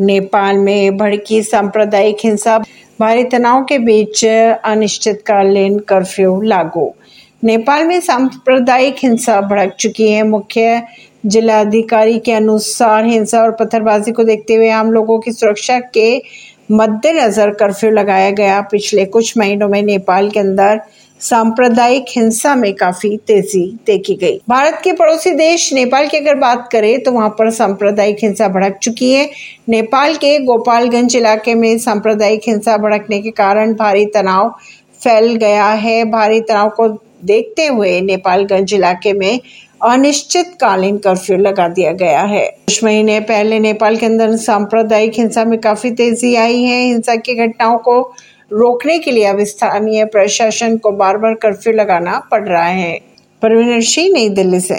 नेपाल में भड़की सांप्रदायिक हिंसा, भारी तनाव के बीच अनिश्चितकालीन कर्फ्यू लागू। नेपाल में सांप्रदायिक हिंसा भड़क चुकी है। मुख्य जिलाधिकारी के अनुसार हिंसा और पत्थरबाजी को देखते हुए आम लोगों की सुरक्षा के मद्देनजर कर्फ्यू लगाया गया। पिछले कुछ महीनों में नेपाल के अंदर सांप्रदायिक हिंसा में काफ़ी तेज़ी देखी गई। भारत के पड़ोसी देश नेपाल की अगर बात करें तो वहाँ पर सांप्रदायिक हिंसा भड़क चुकी है। नेपाल के गोपालगंज इलाके में सांप्रदायिक हिंसा भड़कने के कारण भारी तनाव फैल गया है। भारी तनाव को देखते हुए नेपालगंज इलाके में अनिश्चितकालीन कर्फ्यू लगा दिया गया है। कुछ महीने पहले नेपाल के अंदर सांप्रदायिक हिंसा में काफ़ी तेज़ी आई है। हिंसा की घटनाओं को रोकने के लिए अब स्थानीय प्रशासन को बार बार कर्फ्यू लगाना पड़ रहा है। परवीन सिंह नई दिल्ली से।